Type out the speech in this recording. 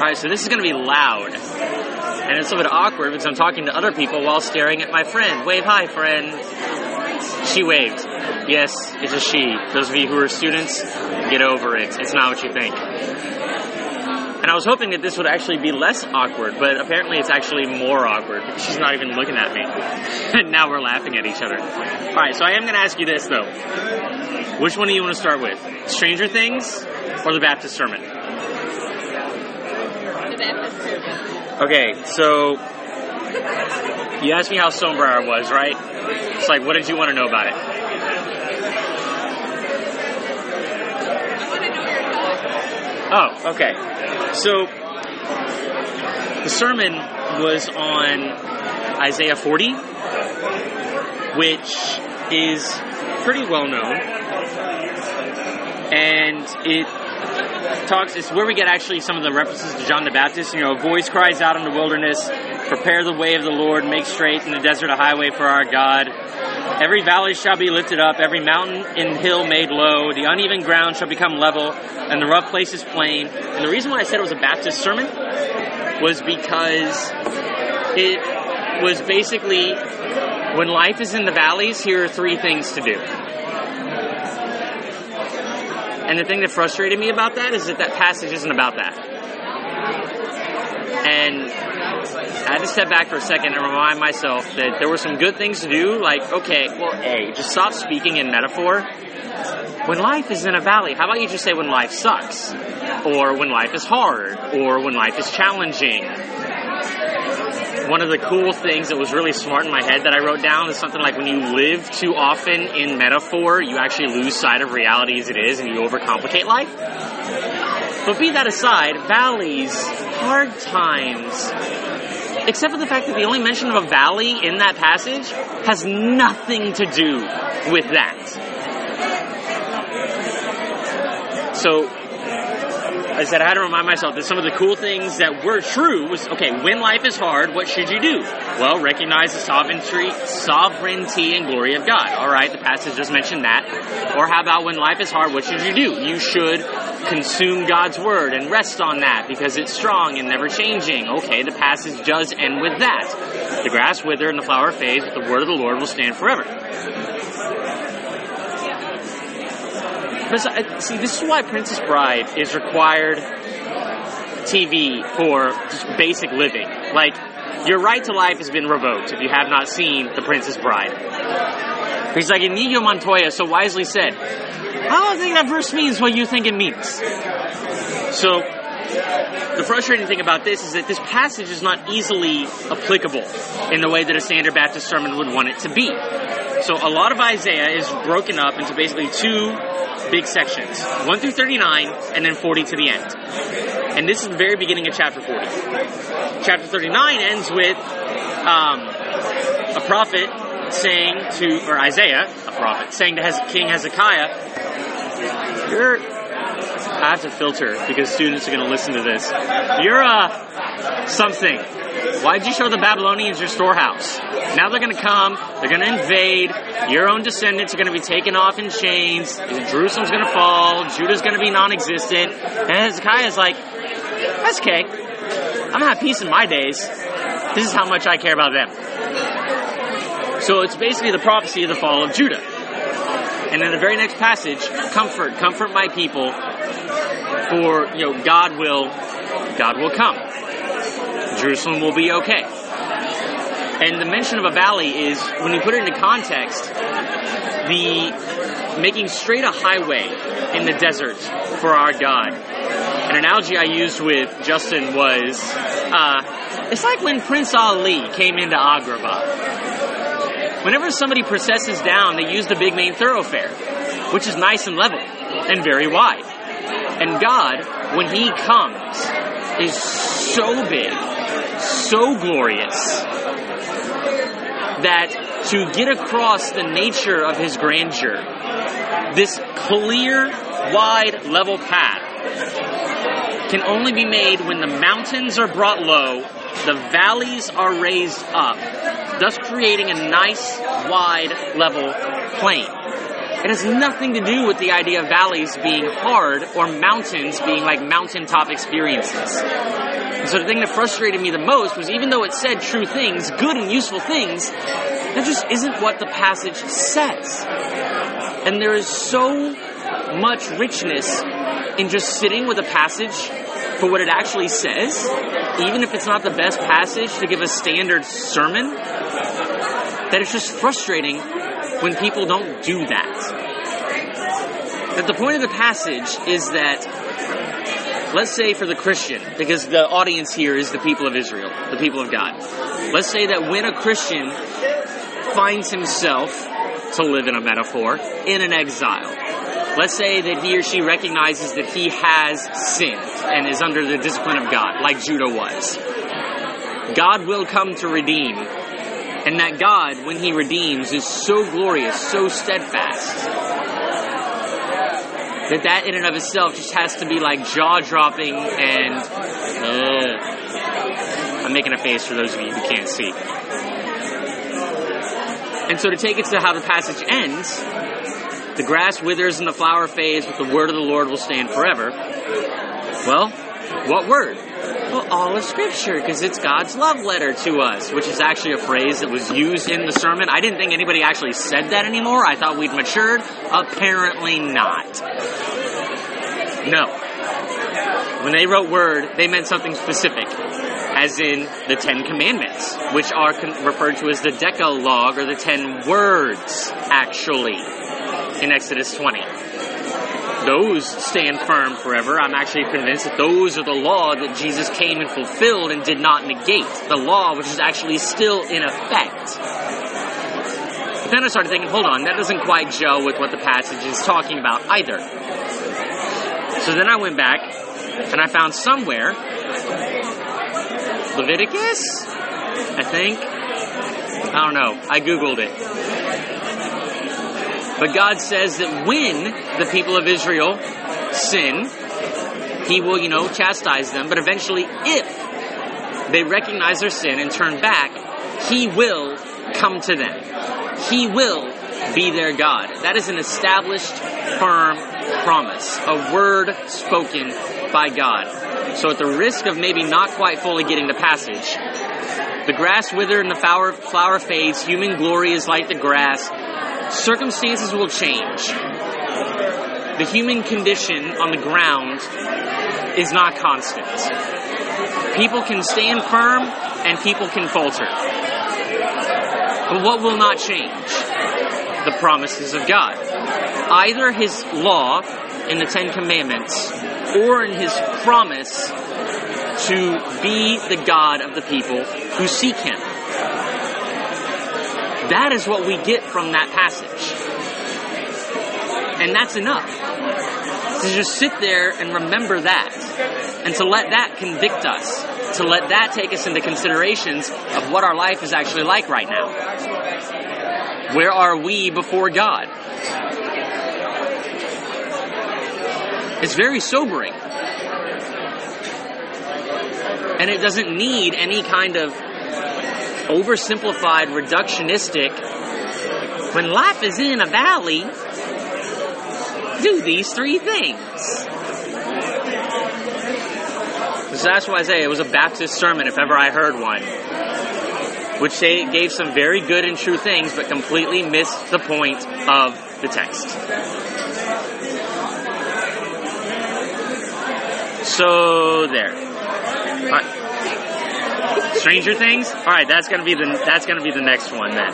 right, so this is to be loud. And it's a little bit awkward because I'm talking to other people while staring at my friend. Wave hi, friend. She waved. Yes, it's a she. Those of you who are students, get over it. It's not what you think. And I was hoping that this would actually be less awkward, but apparently it's actually more awkward she's not even looking at me. and now we're laughing at each other. Alright, so I am to ask you this though. Which one do you want to start with? Stranger Things or the Baptist Sermon? The Baptist Sermon. Okay, so you asked me how Stonebriar was, right? It's like, what did you want to know about it? Oh, okay. So the sermon was on Isaiah 40, which is pretty well known. And it talks, it's where we get actually some of the references to John the Baptist. You know, a voice cries out in the wilderness, prepare the way of the Lord, make straight in the desert a highway for our God. Every valley shall be lifted up, every mountain and hill made low, the uneven ground shall become level, and the rough places plain. And the reason why I said it was a Baptist sermon was because it was basically when life is in the valleys, here are three things to do. And the thing that frustrated me about that is that that passage isn't about that. And I had to step back for a second and remind myself that there were some good things to do, like, okay, well, A, just stop speaking in metaphor. When life is in a valley, how about you just say when life sucks? Or when life is hard? Or when life is challenging? One of the cool things that was really smart in my head that I wrote down is something like when you live too often in metaphor, you actually lose sight of reality as it is and you overcomplicate life. But be that aside, valleys, hard times, except for the fact that the only mention of a valley in that passage has nothing to do with that. So, I said I had to remind myself that some of the cool things that were true was okay, when life is hard, what should you do? Well, recognize the sovereignty, sovereignty and glory of God. All right, the passage just mentioned that. Or how about when life is hard, what should you do? You should consume God's word and rest on that because it's strong and never changing. Okay, the passage does end with that. The grass wither and the flower fades, but the word of the Lord will stand forever. But uh, see, this is why Princess Bride is required TV for just basic living. Like, your right to life has been revoked if you have not seen The Princess Bride. He's like Inigo Montoya so wisely said, I don't think that verse means what you think it means. So, the frustrating thing about this is that this passage is not easily applicable in the way that a standard Baptist sermon would want it to be. So a lot of Isaiah is broken up into basically two big sections 1 through 39, and then 40 to the end. And this is the very beginning of chapter 40. Chapter 39 ends with um, a prophet saying to, or Isaiah, a prophet, saying to King Hezekiah, You're. I have to filter because students are going to listen to this. You're uh, something. Why'd you show the Babylonians your storehouse? Now they're going to come, they're going to invade, your own descendants are going to be taken off in chains, Jerusalem's going to fall, Judah's going to be non existent. And Hezekiah's like, that's okay. I'm going to have peace in my days. This is how much I care about them. So it's basically the prophecy of the fall of Judah. And in the very next passage, comfort, comfort my people, for you know God will, God will come. Jerusalem will be okay. And the mention of a valley is, when you put it into context, the making straight a highway in the desert for our God. An analogy I used with Justin was, uh, it's like when Prince Ali came into Agrabah. Whenever somebody processes down, they use the big main thoroughfare, which is nice and level and very wide. And God, when He comes, is so big, so glorious, that to get across the nature of His grandeur, this clear, wide, level path can only be made when the mountains are brought low, the valleys are raised up, thus creating a nice, wide, level plain. It has nothing to do with the idea of valleys being hard or mountains being like mountaintop experiences. And so the thing that frustrated me the most was even though it said true things, good and useful things, that just isn't what the passage says. And there is so much richness in just sitting with a passage for what it actually says, even if it's not the best passage to give a standard sermon, that it's just frustrating when people don't do that. That the point of the passage is that, let's say for the Christian, because the audience here is the people of Israel, the people of God. Let's say that when a Christian finds himself, to live in a metaphor, in an exile, let's say that he or she recognizes that he has sinned and is under the discipline of God, like Judah was. God will come to redeem and that God, when He redeems, is so glorious, so steadfast, that that in and of itself just has to be like jaw dropping and. Uh, I'm making a face for those of you who can't see. And so to take it to how the passage ends, the grass withers and the flower fades, but the word of the Lord will stand forever. Well, what word? Well, all of Scripture, because it's God's love letter to us, which is actually a phrase that was used in the sermon. I didn't think anybody actually said that anymore. I thought we'd matured. Apparently not. No. When they wrote word, they meant something specific, as in the Ten Commandments, which are con- referred to as the Decalogue, or the Ten Words, actually, in Exodus 20 those stand firm forever. I'm actually convinced that those are the law that Jesus came and fulfilled and did not negate. The law which is actually still in effect. But then I started thinking, hold on, that doesn't quite gel with what the passage is talking about either. So then I went back and I found somewhere Leviticus, I think. I don't know. I Googled it. But God says that when the people of Israel sin, He will, you know, chastise them. But eventually, if they recognize their sin and turn back, He will come to them. He will be their God. That is an established, firm promise, a word spoken by God. So, at the risk of maybe not quite fully getting the passage, the grass withered and the flower, flower fades. Human glory is like the grass circumstances will change. The human condition on the ground is not constant. People can stand firm and people can falter. But what will not change? The promises of God. Either His law in the Ten Commandments or in His promise to be the God of the people who seek Him. That is what we get from that passage. And that's enough. To just sit there and remember that. And to let that convict us. To let that take us into considerations of what our life is actually like right now. Where are we before God? It's very sobering. And it doesn't need any kind of oversimplified, reductionistic. When life is in a valley, do these three things. So that's why I say it was a Baptist sermon if ever I heard one. Which gave some very good and true things, but completely missed the point of the text. So there. Stranger Things. All right, that's gonna be the that's gonna be the next one then.